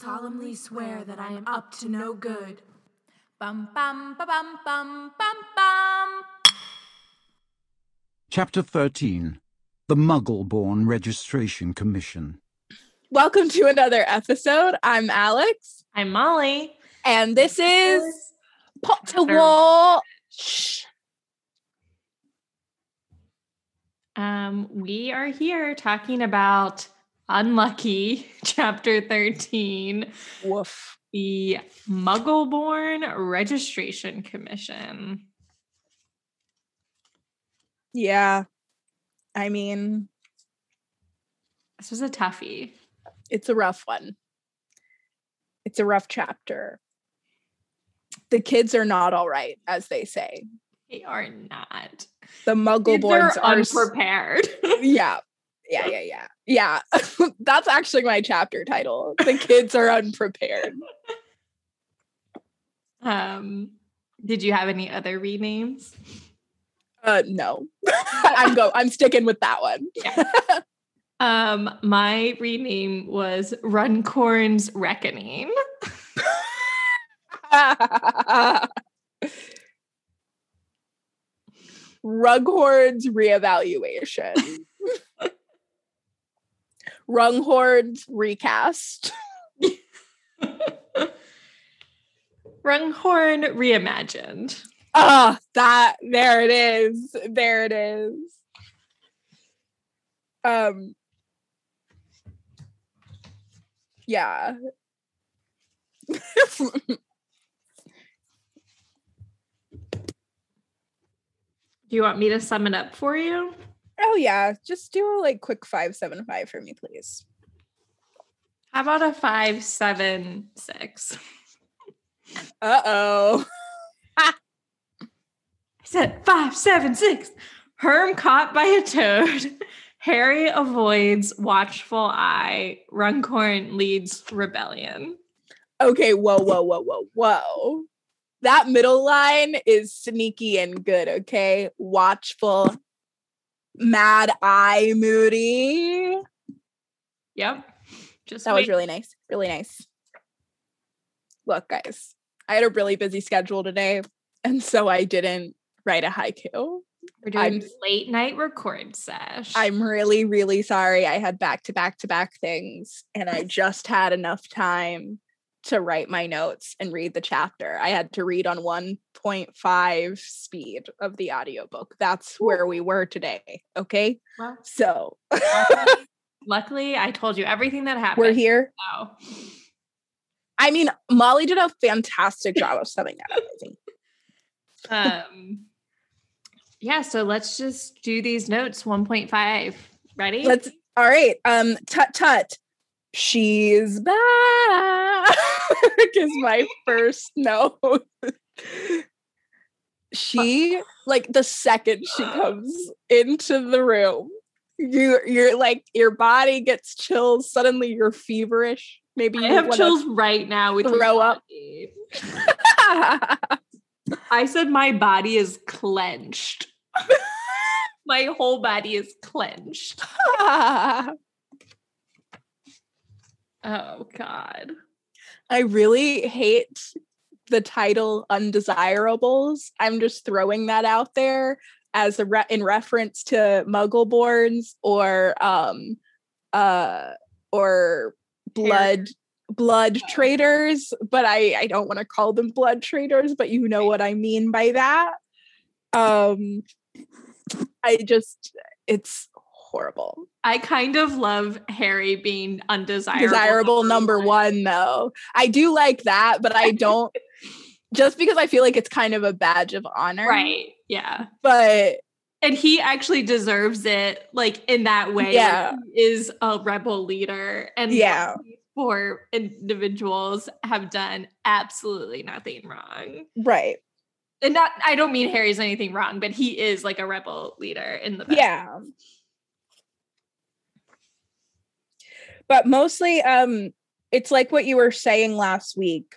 solemnly swear that I am up to no good. Bum bum ba bum bum bum bum. Chapter 13 The Muggle-Born Registration Commission. Welcome to another episode. I'm Alex, I'm Molly. and this is Pot to Potter. Watch. Um, we are here talking about Unlucky, Chapter 13, Woof. the Muggle-Born Registration Commission. Yeah. I mean, This was a toughie. it's a rough one. It's a rough chapter. The kids are not all right, as they say. They are not. The muggle Kids are are unprepared. yeah. Yeah, yeah, yeah. Yeah. That's actually my chapter title. The kids are unprepared. um, did you have any other renames? Uh no. I'm go I'm sticking with that one. Um, my rename was Runcorn's Reckoning. Rughorn's reevaluation. Runghorn's recast. Runghorn reimagined. Ah, that there it is. There it is. Um yeah. Do you want me to sum it up for you? Oh yeah, just do a like quick 575 for me please. How about a five, seven, six? Uh-oh. I said five, seven, six. Herm caught by a toad. Harry avoids watchful eye. Runcorn leads rebellion. Okay, whoa, whoa, whoa, whoa, whoa. That middle line is sneaky and good, okay? Watchful, mad eye moody. Yep. Just That was really nice. Really nice. Look, guys, I had a really busy schedule today, and so I didn't write a haiku. We're doing I'm- late night record sesh. I'm really, really sorry. I had back to back to back things, and I just had enough time to write my notes and read the chapter. I had to read on 1.5 speed of the audiobook. That's where we were today. Okay. Well, So luckily, luckily, I told you everything that happened. we're here. So. I mean, Molly did a fantastic job of summing that up, I think. Um, yeah, so let's just do these notes 1.5. Ready? Let's all right. Um tut tut. She's back is my first note. she like the second she comes into the room, you you're like your body gets chills, suddenly you're feverish. Maybe I you have chills right now with throw up. I said my body is clenched. my whole body is clenched. Oh God. I really hate the title Undesirables. I'm just throwing that out there as a re- in reference to Muggleborns or um uh or blood blood traitors, but I I don't want to call them blood traitors, but you know what I mean by that. Um I just it's horrible. I kind of love Harry being undesirable. desirable number one though i do like that but i don't just because i feel like it's kind of a badge of honor Right. Yeah. but And he actually deserves it, like in that way. Yeah. he is a rebel leader. And Yeah. four individuals have done absolutely nothing wrong. right And not I don't mean Harry's anything wrong, but he is like a rebel leader in the best yeah but mostly um it's like what you were saying last week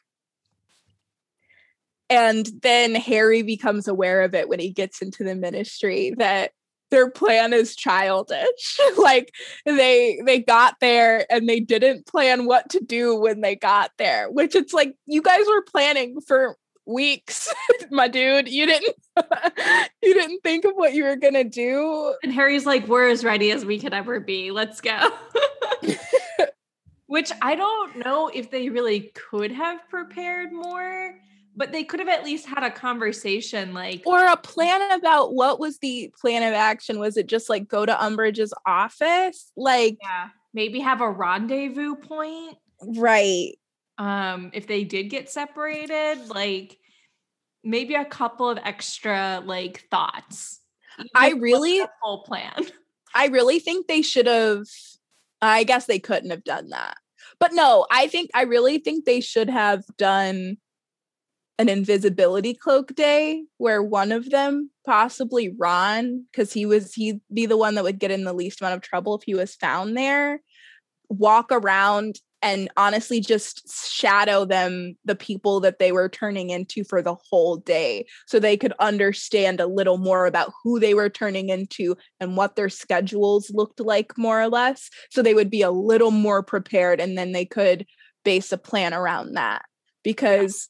and then harry becomes aware of it when he gets into the ministry that their plan is childish. like they they got there and they didn't plan what to do when they got there, which it's like you guys were planning for weeks, my dude. You didn't you didn't think of what you were gonna do. And Harry's like, we're as ready as we could ever be. Let's go. Which I don't know if they really could have prepared more, but they could have at least had a conversation like or a plan about what was the plan of action. Was it just like go to Umbridge's office? Like yeah, maybe have a rendezvous point. Right. Um, if they did get separated, like maybe a couple of extra like thoughts. I really full plan. I really think they should have I guess they couldn't have done that. But no, I think I really think they should have done an invisibility cloak day where one of them, possibly Ron, because he was he'd be the one that would get in the least amount of trouble if he was found there, walk around and honestly just shadow them the people that they were turning into for the whole day so they could understand a little more about who they were turning into and what their schedules looked like more or less so they would be a little more prepared and then they could base a plan around that because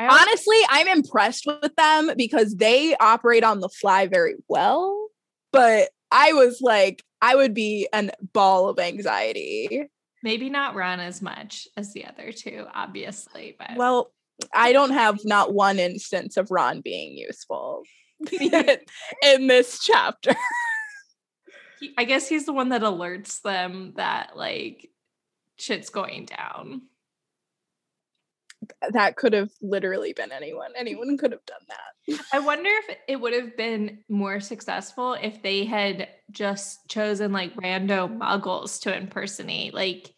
honestly i'm impressed with them because they operate on the fly very well but i was like i would be an ball of anxiety Maybe not Ron as much as the other two, obviously, but well, I don't have not one instance of Ron being useful in this chapter. I guess he's the one that alerts them that like shit's going down that could have literally been anyone. Anyone could have done that. I wonder if it would have been more successful if they had just chosen like rando muggles to impersonate, like,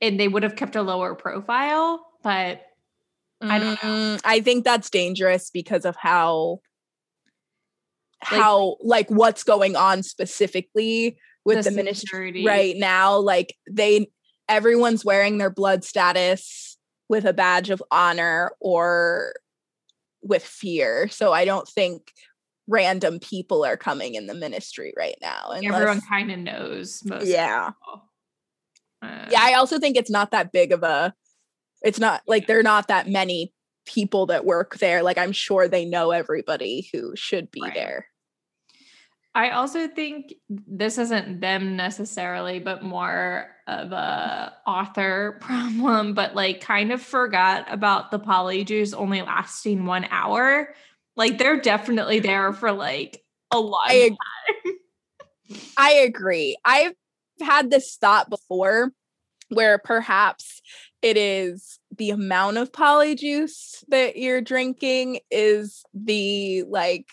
and they would have kept a lower profile. But I don't know. Mm, I think that's dangerous because of how like, how like what's going on specifically with the, the ministry right now. Like they everyone's wearing their blood status with a badge of honor or with fear. So I don't think random people are coming in the ministry right now. Unless, Everyone kind of knows most. Yeah. Uh, yeah, I also think it's not that big of a. It's not like there are not that many people that work there. Like I'm sure they know everybody who should be right. there. I also think this isn't them necessarily, but more of a author problem, but like kind of forgot about the polyjuice only lasting one hour. Like they're definitely there for like a lot I, I agree. I've had this thought before where perhaps it is the amount of polyjuice that you're drinking is the like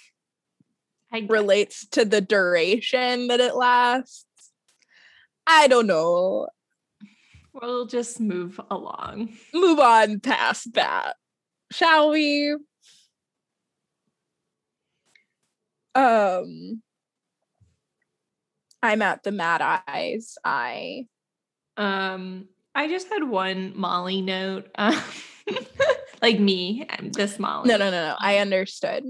relates to the duration that it lasts. I don't know. We'll just move along. Move on past that. Shall we? Um I'm at the Mad Eyes. I um I just had one Molly note. Um, like me, I'm this Molly. No, no, no, no. I understood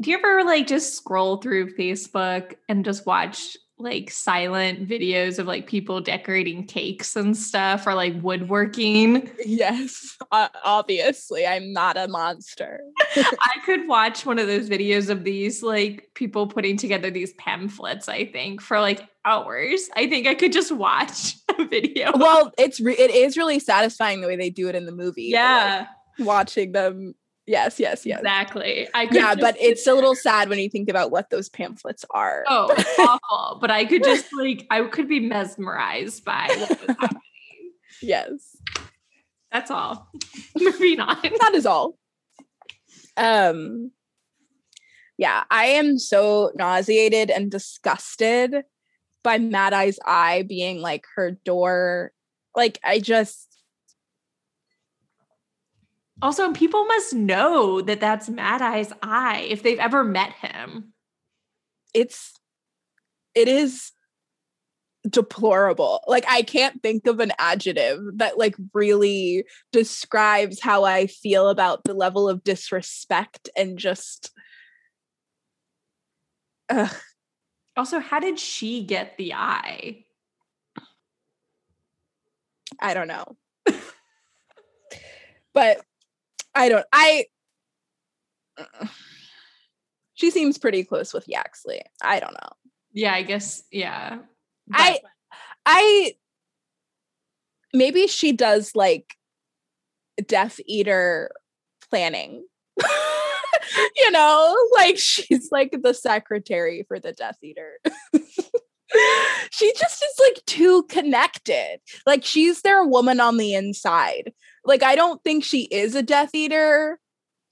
do you ever like just scroll through Facebook and just watch like silent videos of like people decorating cakes and stuff or like woodworking? Yes, uh, obviously. I'm not a monster. I could watch one of those videos of these like people putting together these pamphlets, I think, for like hours. I think I could just watch a video. Well, it's re- it is really satisfying the way they do it in the movie. Yeah. Like, watching them Yes, yes, yes. Exactly. I yeah, but it's a little sad when you think about what those pamphlets are. Oh, awful. But I could just like I could be mesmerized by what was happening. Yes. That's all. Moving on. That is all. Um yeah, I am so nauseated and disgusted by Mad Eye's eye being like her door. Like I just also, people must know that that's Mad Eye's eye if they've ever met him. It's, it is deplorable. Like, I can't think of an adjective that, like, really describes how I feel about the level of disrespect and just ugh, Also, how did she get the eye? I don't know. but I don't I uh, she seems pretty close with Yaxley. I don't know. Yeah, I guess. Yeah. I I maybe she does like Death Eater planning. you know, like she's like the secretary for the Death Eater. she just is like too connected. Like she's their woman on the inside. Like I don't think she is a Death Eater,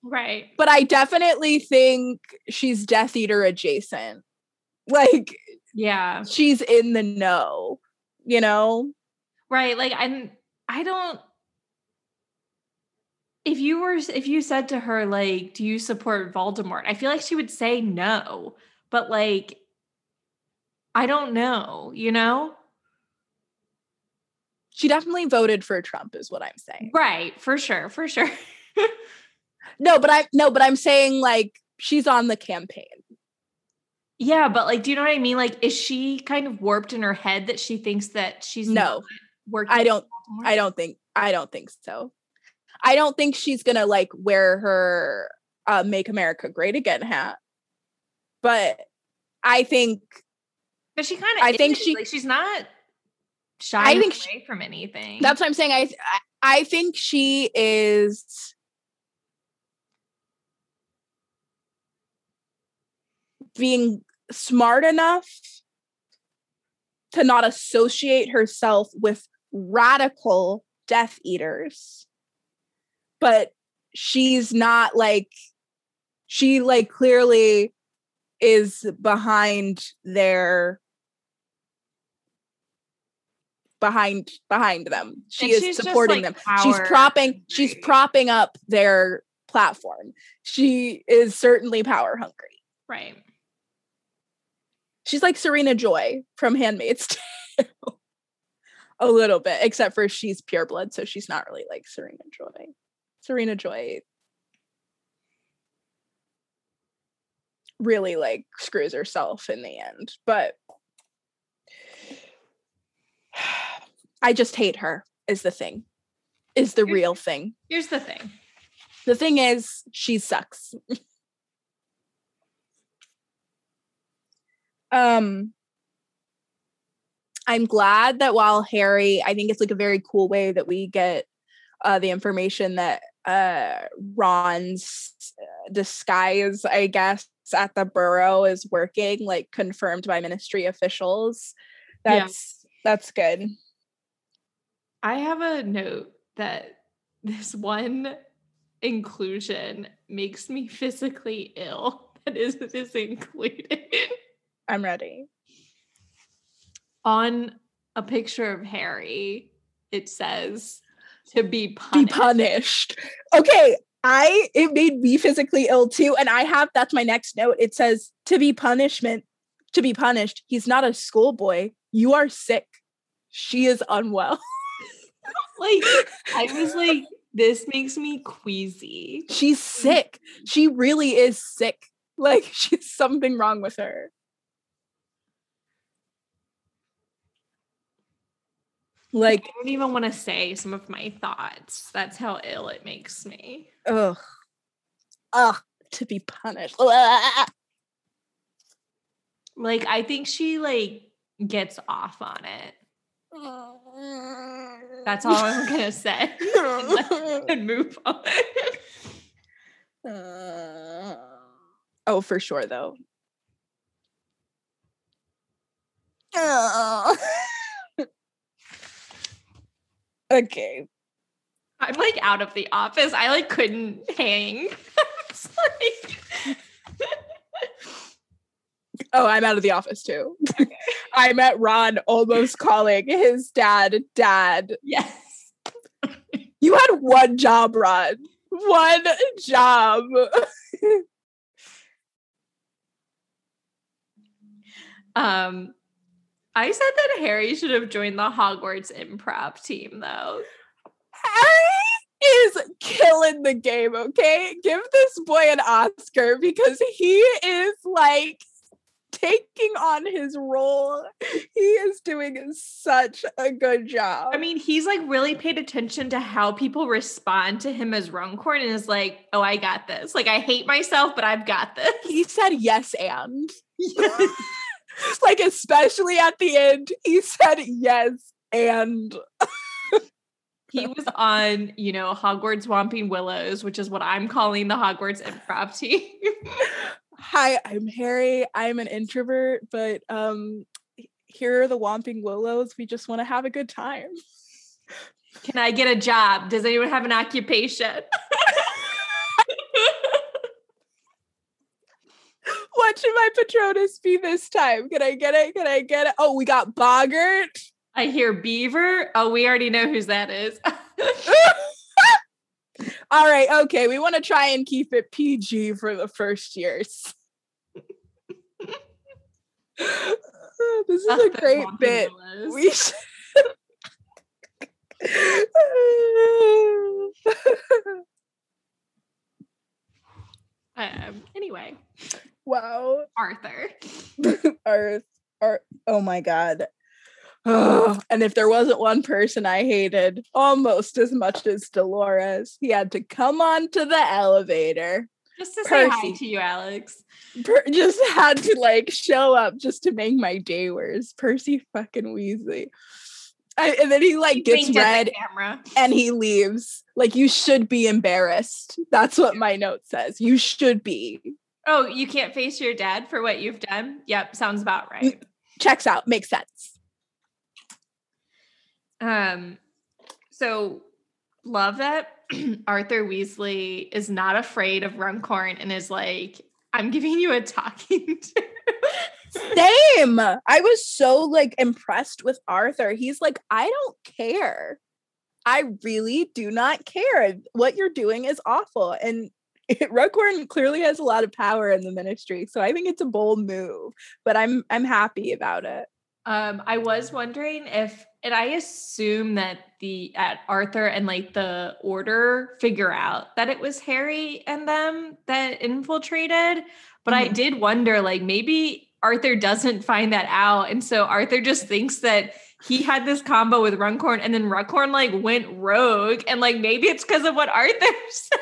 right. but I definitely think she's Death Eater adjacent. Like Yeah. she's in the know, you know? Right. Like I'm I don't if you were if you said to her like do you support Voldemort? I feel like she would say no. But like I don't know, you know? She definitely voted for Trump, is what I'm saying. Right, for sure, for sure. No, but I no, but I'm saying like she's on the campaign. yeah, but like do you know what I mean? Like is she kind of warped in her head that she thinks that she's No, working I don't? I don't think I don't think so. I don't think she's gonna like wear her uh make America great again hat. But I think But she kind of I think she- like she's not shying think away she- from anything. that's what I'm saying. I I- I think she is being smart enough to not associate herself with radical death eaters but she's not like she like clearly is behind their behind behind them. She And is supporting like, them. She's propping she's propping up their platform. She is certainly power hungry. Right. she's like serena joy from handmaid's tale. A little bit except for she's pure blood so she's not really like serena joy. Serena joy really like screws herself in the end but i just hate her is the thing is the Here's- real thing Here's the thing. the thing is she sucks um i'm glad that while harry i think it's like a very cool way that we get uh the information that uh ron's uh, disguise i guess at the Burrow is working like confirmed by ministry officials Yeah. that's that's good I have a note that this one inclusion makes me physically ill. That is is included i'm ready on a picture of Harry. It says to be be punished. punished. Okay, I it made me physically ill too, and I have that's my next note. It says to be punishment, to be punished. He's not a schoolboy. You are sick. She is unwell. Like I was like, this makes me queasy. She's sick. She really is sick. Like she's something wrong with her. Like, I don't even want to say some of my thoughts. That's how ill it makes me. ugh. Ugh, to be punished. Like I think she like gets off on it. That's all I'm gonna say. and move on. Uh, oh, for sure, though. Oh. okay. I'm like out of the office. I like couldn't hang. Like- Oh, I'm out of the office too. I met Ron almost calling his dad dad. yes. You had one job, Ron. One job. Um, I said that Harry should have joined the Hogwarts improv team, though. Harry is killing the game, okay? Give this boy an Oscar because he is like taking on his role. He is doing such a good job. I mean, he's like really paid attention to how people respond to him as Runcorn and is like, oh, I got this. Like, I hate myself, but I've got this. he said yes and. like especially at the end, he said yes and he was on, you know, Hogwarts Whomping Willows, which is what I'm calling the Hogwarts improv team. Hi, I'm Harry. I'm an introvert, but um here are the Whomping Willows. We just want to have a good time. Can I get a job? Does anyone have an occupation? what should my Patronus be this time? Can I get it? Can I get it? Oh, we got Boggart. I hear Beaver. Oh, we already know whose that is. All right, okay. We want to try and keep it PG for the first years. this is a great bit. We should. um, anyway, wow. Arthur. Earth. Art. Oh my god. Oh, and if there wasn't one person I hated almost as much as Dolores, he had to come onto the elevator. Just to say hi to you, Alex. Per- just had to like show up just to make my day worse. Percy fucking Weasley. I, and then he like He gets red camera. and he leaves. Like you should be embarrassed. That's what my note says. You should be. Oh, you can't face your dad for what you've done? Yep, sounds about right. Checks out. Makes sense. Um, so love that Arthur Weasley is not afraid of Runcorn and is like, I'm giving you a talking to. Same. I was so like impressed with Arthur. He's like, I don't care. I really do not care. What you're doing is awful. And Rughorn clearly has a lot of power in the ministry. So I think it's a bold move, but I'm I'm happy about it. Um, I was wondering if, and I assume that the at Arthur and like the order figure out that it was Harry and them that infiltrated. But I Mhm. did wonder, like maybe Arthur doesn't find that out, and so Arthur just thinks that he had this combo with Runcorn, and then Runcorn like went rogue, and like maybe it's because of what Arthur said.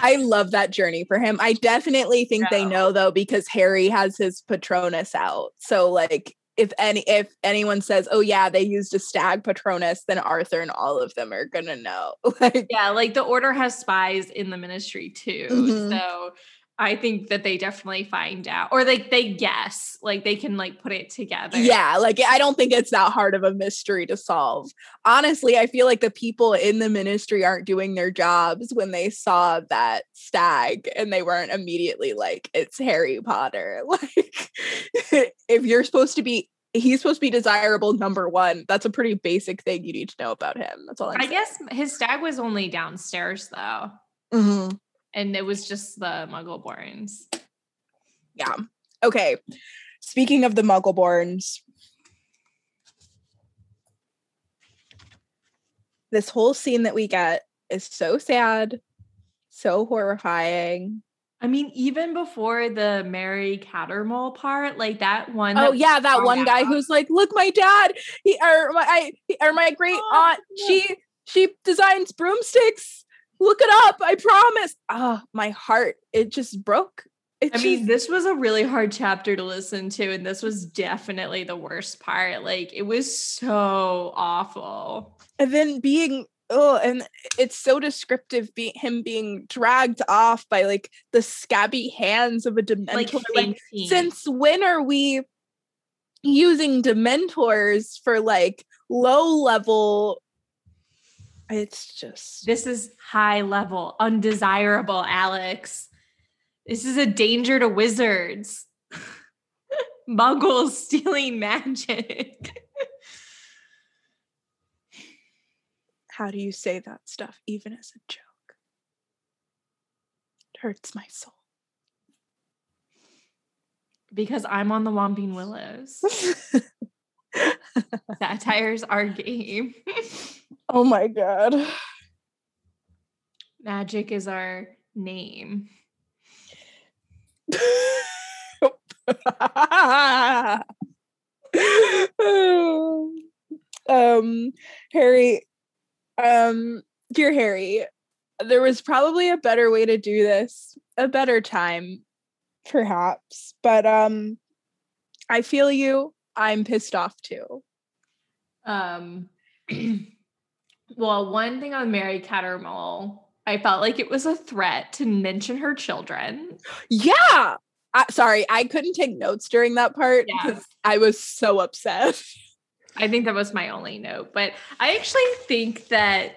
I love that journey for him. I definitely think they know though because Harry has his Patronus out. So like if any if anyone says, "Oh yeah, they used a stag Patronus," then Arthur and all of them are going to know. like Yeah, like the order has spies in the ministry too. Mhm. So I think that they definitely find out or like they guess, like they can like put it together. Yeah, like I don't think it's that hard of a mystery to solve. Honestly, I feel like the people in the ministry aren't doing their jobs when they saw that stag and they weren't immediately like, it's Harry Potter. Like, if you're supposed to be, he's supposed to be desirable number one, that's a pretty basic thing you need to know about him. That's all I'm I saying. guess his stag was only downstairs though. Mhm. And it was just the muggle borns. Yeah. Okay. Speaking of the Muggleborns, this whole scene that we get is so sad, so horrifying. I mean, even before the Mary Cattermole part, like that one. Oh that yeah, that oh, one guy out. who's like, "Look, my dad, he or my I, or my great Oh, aunt, she she designs broomsticks. Look it up, I promise." Ah, my heart, it just broke. It I mean, this was a really hard chapter to listen to, and this was definitely the worst part. Like, it was so awful. and then being oh and it's so descriptive be him being dragged off by like the scabby hands of a dementor Like, like, since when are we using dementors for like low level it's just this is high level, undesirable, Alex. This is a danger to wizards. Muggles stealing magic. how do you say that stuff even as a joke it hurts my soul because I'm on the Whomping Willows. Satire's our game. Oh my god Magic is our name. um, Harry, um, dear Harry, there was probably a better way to do this, a better time, perhaps. But um, I feel you. I'm pissed off too. Um, well, one thing on Mary Cattermole, I felt like it was a threat to mention her children. Yeah. I, sorry, I couldn't take notes during that part because I was so upset. I think that was my only note, but I actually think that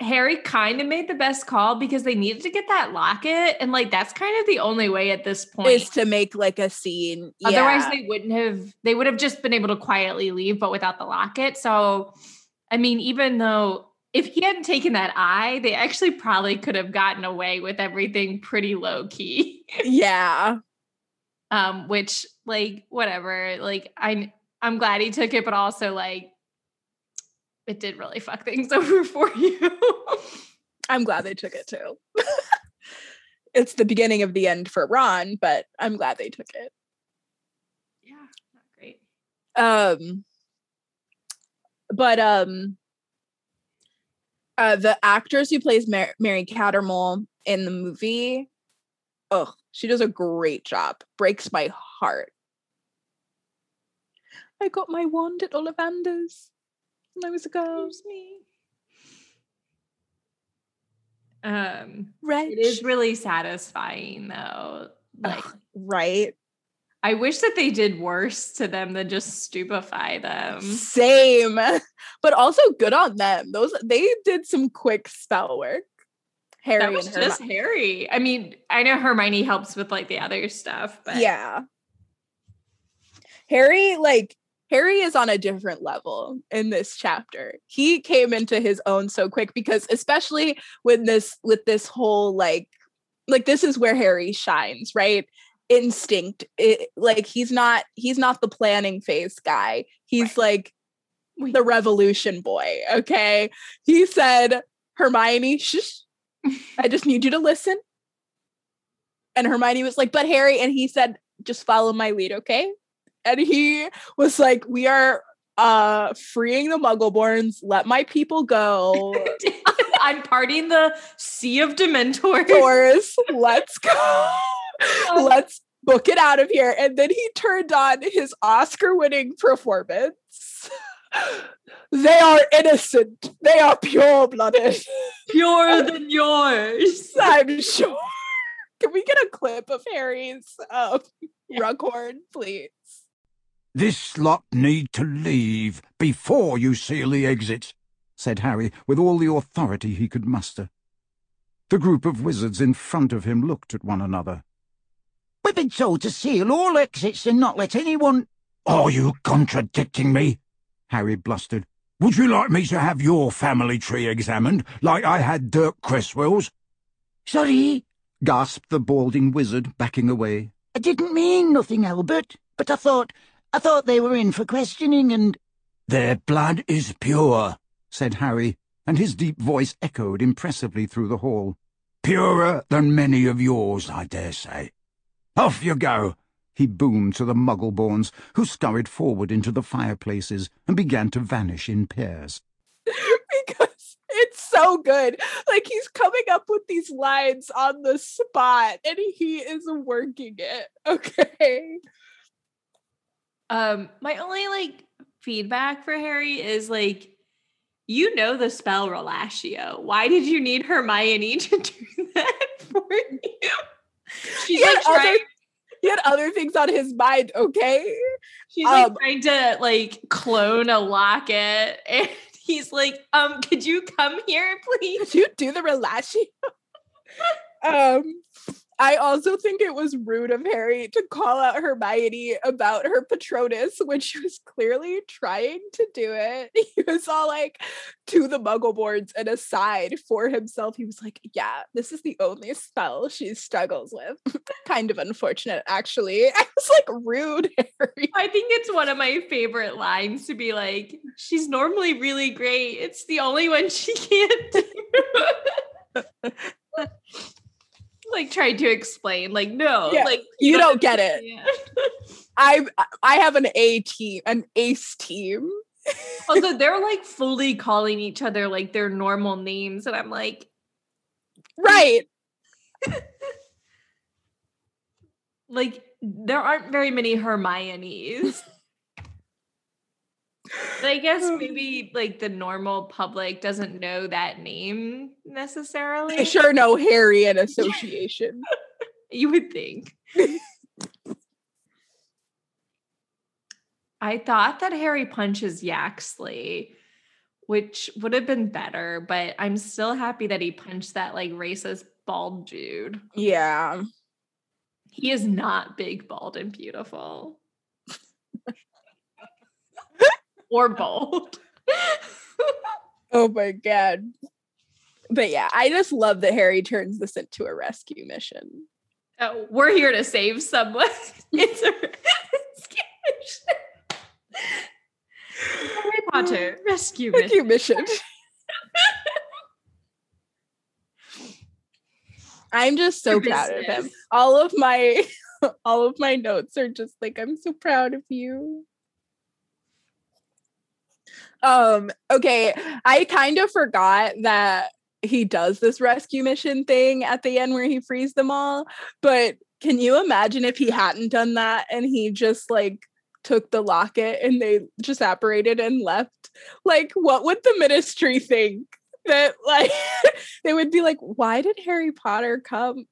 Harry kind of made the best call because they needed to get that locket, and like that's kind of the only way at this point. Is to make like a scene. Otherwise, yeah. they wouldn't have. They would have just been able to quietly leave, but without the locket. So, I mean, even though if he hadn't taken that eye, they actually probably could have gotten away with everything pretty low key. yeah. um, which like whatever. Like I, I'm glad he took it, but also like it did really fuck things over for you. I'm glad they took it too. it's the beginning of the end for Ron, but I'm glad they took it. yeah, not great. Um but um uh the actress who plays Mar- Mary Cattermole in the movie, oh, she does a great job. Breaks my heart. I got my wand at Ollivander's when I was a girl. Excuse me. Um, Right. it is really satisfying though. Like right. I wish that they did worse to them than just stupefy them. Same. But also good on them. Those they did some quick spell work. Harry That was and just Harry. I mean, I know Hermione helps with like the other stuff, but Yeah. Harry, like, Harry is on a different level in this chapter. He came into his own so quick because especially with this with this whole like like this is where Harry shines, right? Instinct. It, like he's not he's not the planning phase guy. He's Right. like the revolution boy, okay? He said, "Hermione, shh. I just need you to listen." And Hermione was like, "But Harry," and he said, "Just follow my lead, okay?" And he was like, "We are uh freeing the muggleborns. Let my people go. I'm parting the sea of Dementors. Let's go. Let's book it out of here." And then he turned on his Oscar-winning performance. They are innocent. They are pure-blooded. Purer than yours. I'm sure. Can we get a clip of Harry's um, rughorn, please? This lot need to leave before you seal the exit, said Harry with all the authority he could muster. The group of wizards in front of him looked at one another. We've been told to seal all exits and not let anyone. Are you contradicting me? Harry blustered. Would you like me to have your family tree examined, like I had Dirk Cresswell's? Sorry, gasped the balding wizard, backing away. I didn't mean nothing, Albert. But I thought, I thought they were in for questioning and. Their blood is pure, said Harry, and his deep voice echoed impressively through the hall. Purer than many of yours, I dare say. Off you go, he boomed to the Muggleborns, who scurried forward into the fireplaces and began to vanish in pairs. because it's so good. Like he's coming up with these lines on the spot and he is working it. Okay. Um, my only like feedback for Harry is like, you know the spell Relashio. Why did you need Hermione to do that for you? She's He had like other- He had other things on his mind, okay? she's like um, trying to like clone a locket, and he's like, um, could you come here, please? Did you do the Relashi? um I also think it was rude of Harry to call out Hermione about her Patronus when she was clearly trying to do it. He was all like to the muggle borns and aside for himself. He was like, Yeah, this is the only spell she struggles with. kind of unfortunate, actually. I was like, rude, Harry. I think it's one of my favorite lines to be like, she's normally really great. It's the only one she can't do. Like tried to explain, like, no, Yeah, like you don't get it. I I have an A team, an ace team. also, they're like fully calling each other like their normal names, and I'm like, Right. like there aren't very many Hermione's. But I guess um. maybe like the normal public doesn't know that name necessarily. I sure know Harry and association. You would think. I thought that Harry punches Yaxley, which would have been better, but I'm still happy that he punched that like racist bald dude. Yeah. He is not big, bald, and beautiful. Or bold. Oh my god. But yeah, I just love that Harry turns this into a rescue mission. Oh, we're here to save someone. it's a rescue mission. Harry Potter rescue mission. Rescue mission. I'm just so Your proud of him. All of my all of my notes are just like I'm so proud of you. Um okay, I kind of forgot that he does this rescue mission thing at the end where he frees them all, but can you imagine if he hadn't done that and he just like took the locket and they just separated and left? Like what would the ministry think? That like they would be like, why did Harry Potter come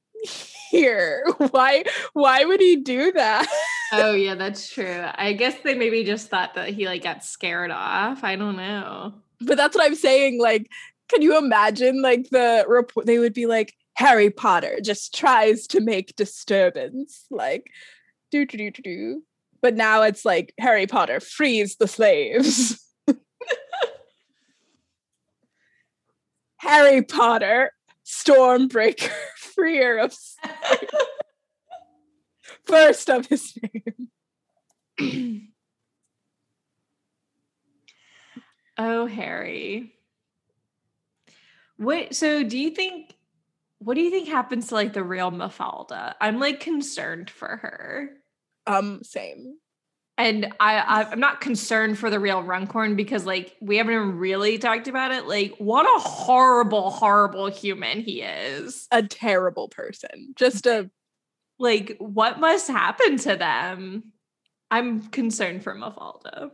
here? Why why would he do that? Oh yeah, that's true. I guess they maybe just thought that he like got scared off. I don't know. but that's what I'm saying. Like, can you imagine like the report? They would be like, Harry Potter just tries to make disturbance, like do do do do do. But now it's like Harry Potter frees the slaves. Harry Potter, Stormbreaker, freer of. First of his name. Oh, Harry. What so do you think what do you think happens to like the real Mafalda? I'm like concerned for her. Um, same. And I, I'm not concerned for the real Runcorn because like we haven't even really talked about it. Like what a horrible, horrible human he is. A terrible person. Just a Like what must happen to them? I'm concerned for Mafalda.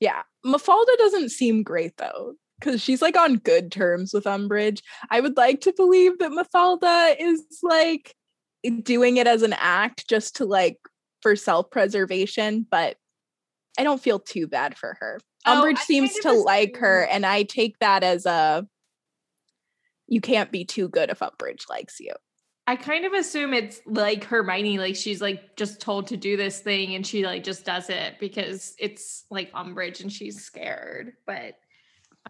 Yeah. Mafalda doesn't seem great though, because she's like on good terms with Umbridge. I would like to believe that Mafalda is like doing it as an act just to like for self-preservation, but I don't feel too bad for her. Oh, Umbridge I seems to like her, and I take that as a you can't be too good if Umbridge likes you. I kind of assume it's like Hermione, like she's like just told to do this thing and she like just does it because it's like Umbridge and she's scared. But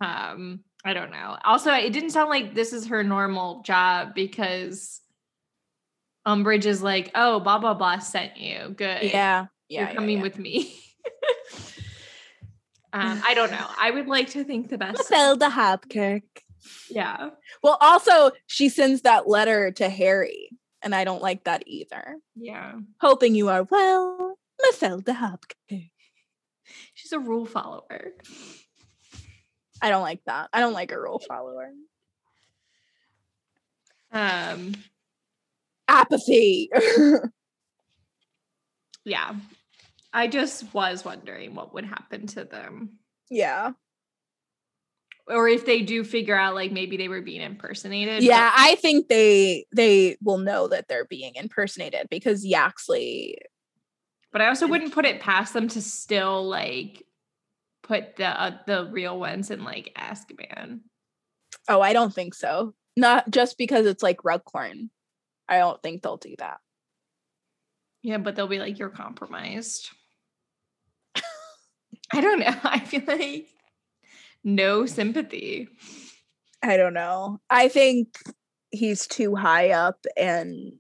um, I don't know. Also, it didn't sound like this is her normal job because Umbridge is like, oh, blah blah blah sent you. Good. Yeah. You're Yeah. yeah, coming yeah. with me. um, I don't know. I would like to think the best. Mafalda Hopkirk. Yeah. Well, also she sends that letter to Harry, and I don't like that either. Yeah. Hoping you are well, Mafalda Hopkirk. She's a rule follower. I don't like that. I don't like a rule follower. Um, Apathy. yeah. I just was wondering what would happen to them. yeah. Or if they do figure out like maybe they were being impersonated. but- Yeah, I think they they will know that they're being impersonated because Yaxley But I also wouldn't put it past them to still like put the uh, the real ones in like Azkaban. Oh, I don't think so. Not just because it's like Rughorn. I don't think they'll do that. Yeah, but they'll be like, you're compromised. I don't know. I feel like no sympathy. I don't know. I think he's too high up and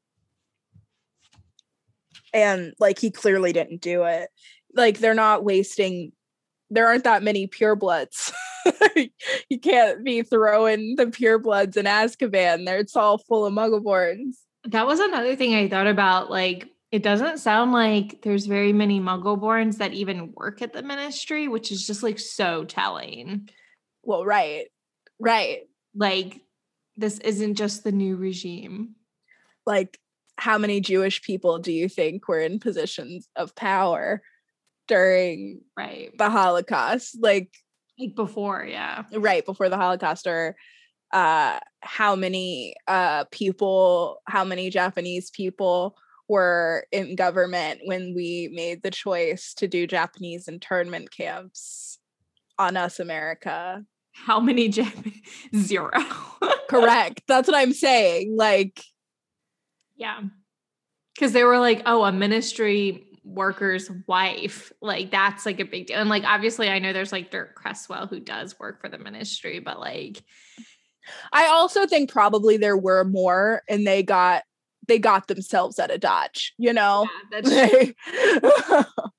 and like he clearly didn't do it. Like they're not wasting there aren't that many purebloods. you can't be throwing the purebloods in Azkaban. There it's all full of muggleborns. That was another thing I thought about. Like, it doesn't sound like there's very many Muggleborns that even work at the ministry, which is just like so telling. Well, right. Right. Like, this isn't just the new regime. Like how many Jewish people do you think were in positions of power during Right. the Holocaust? Like Like before, yeah. right before the Holocaust or uh how many uh people how many Japanese people were in government when we made the choice to do Japanese internment camps on us America. How many Japanese? Zero. Correct. That's what I'm saying. Like yeah. Because they were like, oh, a ministry worker's wife. Like, that's like a big deal. And like, obviously, I know there's like Dirk Cresswell who does work for the ministry, but like, I also think probably there were more and they got they got themselves at a dodge, you know? yeah,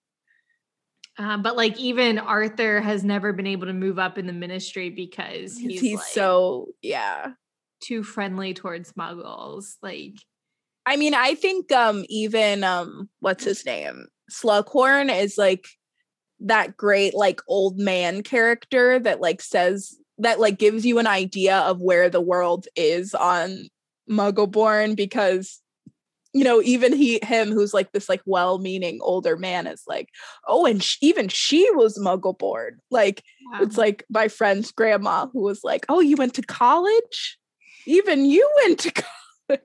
Uh, but like even Arthur has never been able to move up in the ministry because he's, he's like, so yeah. too friendly towards muggles. Like I mean, I think um even um what's his name? Slughorn is like that great like old man character that like says that like gives you an idea of where the world is on Muggleborn because you know even he him who's like this like well-meaning older man is like oh and sh- even she was Muggleborn. Like yeah. it's like my friend's grandma who was like oh you went to college? Even you went to college.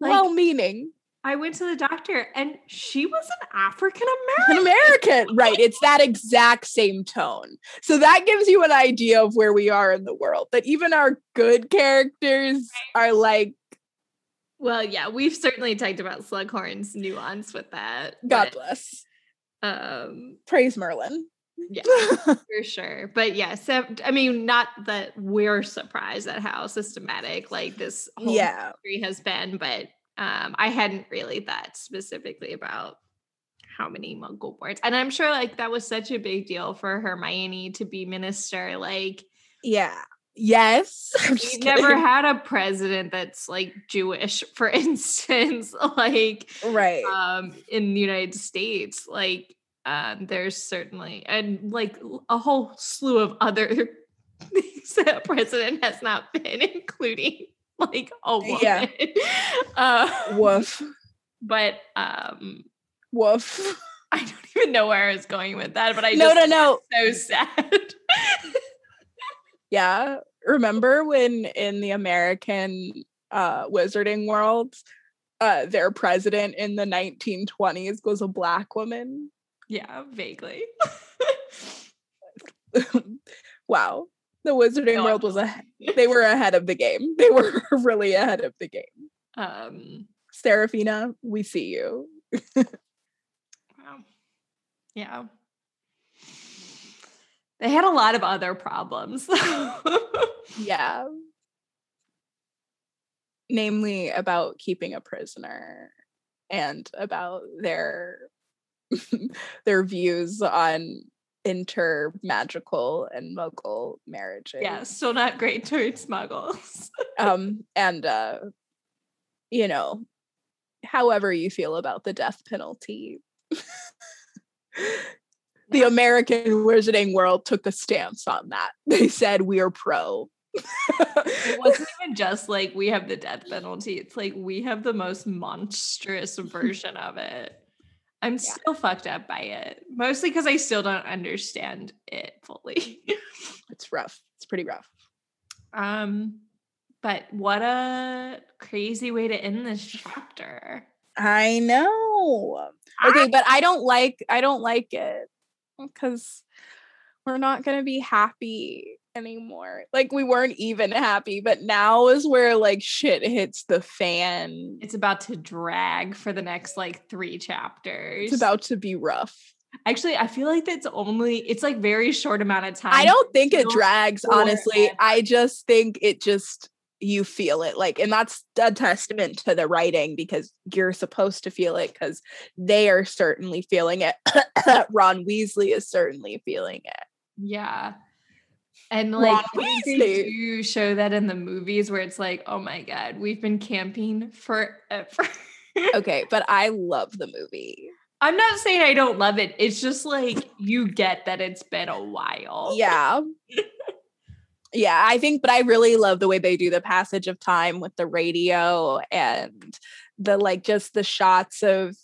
Like, well-meaning I went to the doctor and she was an African American. American. Right. It's that exact same tone. So that gives you an idea of where we are in the world. That even our good characters are like, Well, yeah, we've certainly talked about Slughorn's nuance with that. God but, bless. Um, Praise Merlin. yeah, for sure. But yeah, so I mean, not that we're surprised at how systematic like this whole yeah. history has been, but um, I hadn't really thought specifically about how many Muggle borns, and I'm sure like that was such a big deal for Hermione to be minister. Like, Yeah. Yes. We've never had a president that's like Jewish, for instance, like right. um in the United States. Like um there's certainly and like a whole slew of other things that a president has not been, including like a woman. Yeah. uh, Woof. but um Woof. I don't even know where I was going with that, but I No, just no, no. so sad. Yeah. Remember when in the American uh wizarding world, uh their president in the 1920s was a black woman? yeah, vaguely. wow. The wizarding No, world was a they were ahead of the game. They were really ahead of the game. um Seraphina, we see you. Wow. Yeah. They had a lot of other problems. Yeah. Namely about keeping a prisoner and about their their views on inter magical and muggle marriages. yeah, still not great towards muggles. Um and uh you know, however you feel about the death penalty. the American wizarding world took a stance on that. They said we are pro. it wasn't even just like we have the death penalty. It's like we have the most monstrous version of it. I'm still fucked up by it. Mostly because I still don't understand it fully. it's rough. It's pretty rough. um, but what a crazy way to end this chapter. I know. Okay, but I don't like I don't like it because we're not gonna be happy anymore. Like we weren't even happy, but now is where like shit hits the fan. It's about to drag for the next like three chapters. It's about to be rough. actually, I feel like that's only it's like very short amount of time. I don't think it drags, honestly. forever. I just think it just you feel it like and that's a testament to the writing because you're supposed to feel it because they are certainly feeling it ron weasley is certainly feeling it Yeah. And like they do show that in the movies where it's like, oh my god, we've been camping forever. Okay, but I love the movie. I'm not saying I don't love it. It's just like you get that it's been a while. Yeah. yeah, I think, but I really love the way they do the passage of time with the radio and the like just the shots of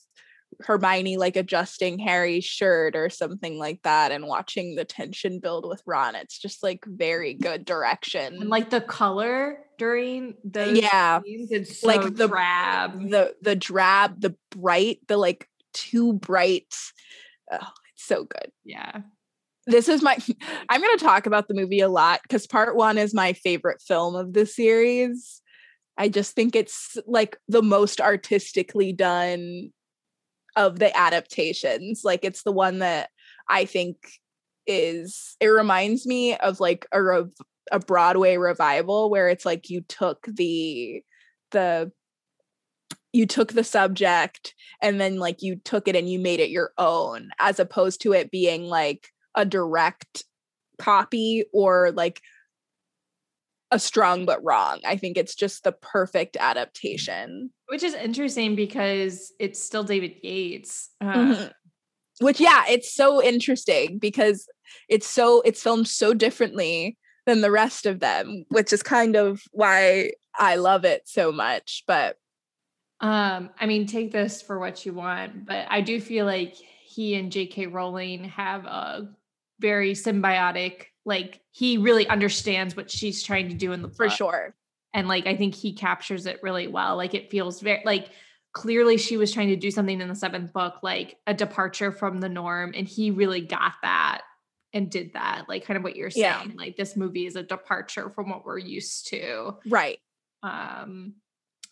Hermione like adjusting Harry's shirt or something like that and watching the tension build with Ron. It's just like very mm. good direction. And like the color during those Yeah. scenes, it's so Like the- the drab. the the drab, the bright, the like too bright. Oh, it's so good. Yeah. this is my i'm going to talk about the movie a lot because part one is my favorite film of the series i just think it's like the most artistically done of the adaptations like it's the one that i think is it reminds me of like a rev- a broadway revival where it's like you took the the you took the subject and then like you took it and you made it your own as opposed to it being like a direct copy or like a strong but wrong. I think it's just the perfect adaptation. Which is interesting because it's still David Yates. Uh, Mhm. Which yeah, it's so interesting because it's so it's filmed so differently than the rest of them, which is kind of why I love it so much. But Um, I mean, take this for what you want, but I do feel like he and J.K. Rowling have a very symbiotic. Like he really understands what she's trying to do in the for sure. and like I think he captures it really well. Like it feels very like clearly she was trying to do something in the seventh book, like a departure from the norm, and he really got that and did that. Like kind of what you're saying. Yeah. Like this movie is a departure from what we're used to. Right. Um,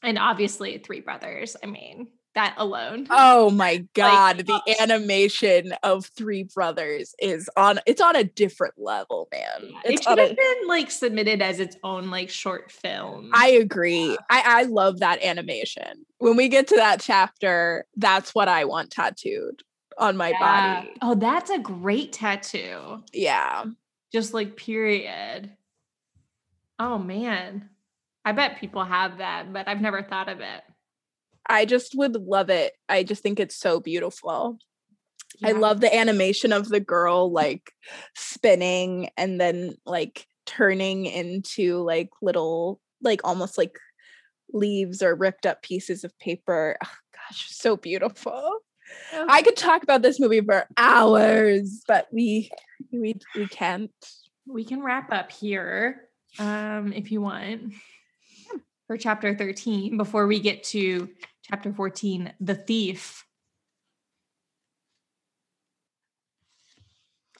and obviously Three Brothers. I mean that alone. Oh my god, the uh, animation of Three Brothers is on it's on a different level, man. Yeah, it should a- been like submitted as its own like short film. I agree. I, I love that animation. When we get to that chapter, that's what I want tattooed on my Yeah. body. Oh, that's a great tattoo. Yeah. just like period. Oh man. I bet people have that, but I've never thought of it. I just would love it. I just think it's so beautiful. I love the animation of the girl like spinning and then like turning into like little, like almost like leaves or ripped up pieces of paper. Oh, gosh, so beautiful. I could talk about this movie for hours, but we we we can't. we can wrap up here um if you want for chapter 13 before we get to chapter 14 the thief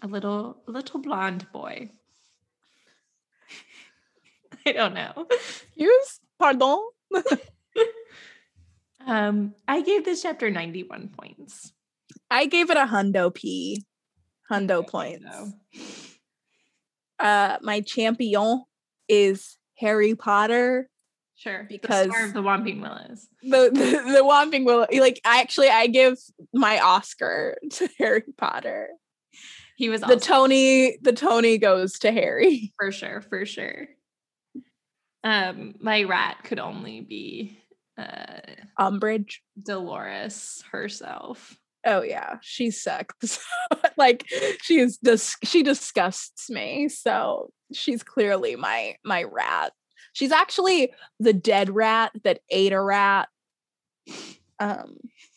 a little little blonde boy i don't know Use pardon. um i gave this chapter 91 points I gave it a hundo p, hundo points. Uh, my champion is Harry Potter. Sure. Because- the the Whomping Willows. The the, the Whomping Willow. Like I actually I give my Oscar to Harry Potter. He was The Tony the Tony goes to Harry. for sure, for sure. Um, my rat could only be uh Umbridge. Dolores herself. Oh yeah, she sucks. like she's is dis- she disgusts me. So she's clearly my my rat. She's actually the dead rat that ate a rat. Um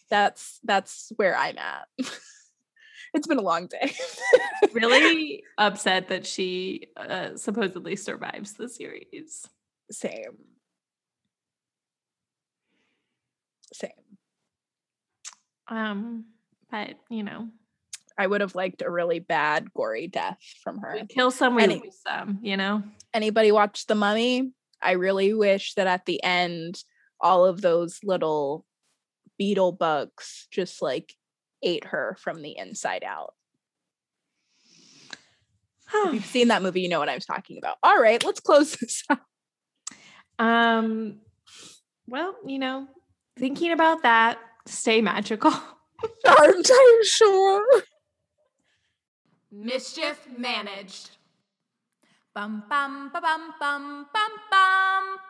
that's that's where I'm at. it's been a long day. Really upset that she uh, supposedly survives the series. Same. Same. Um, but you know, I would have liked a really bad gory death from her. we kill some, we Any- lose some. You know. anybody watch The Mummy? I really wish that at the end, all of those little beetle bugs just like ate her from the inside out. If you've seen that movie, you know what I'm talking about. All right, let's close this out. Um, well, you know, thinking about that, stay magical. Charmed, I'm sure. Mischief managed. Bum bum ba bum bum bum bum.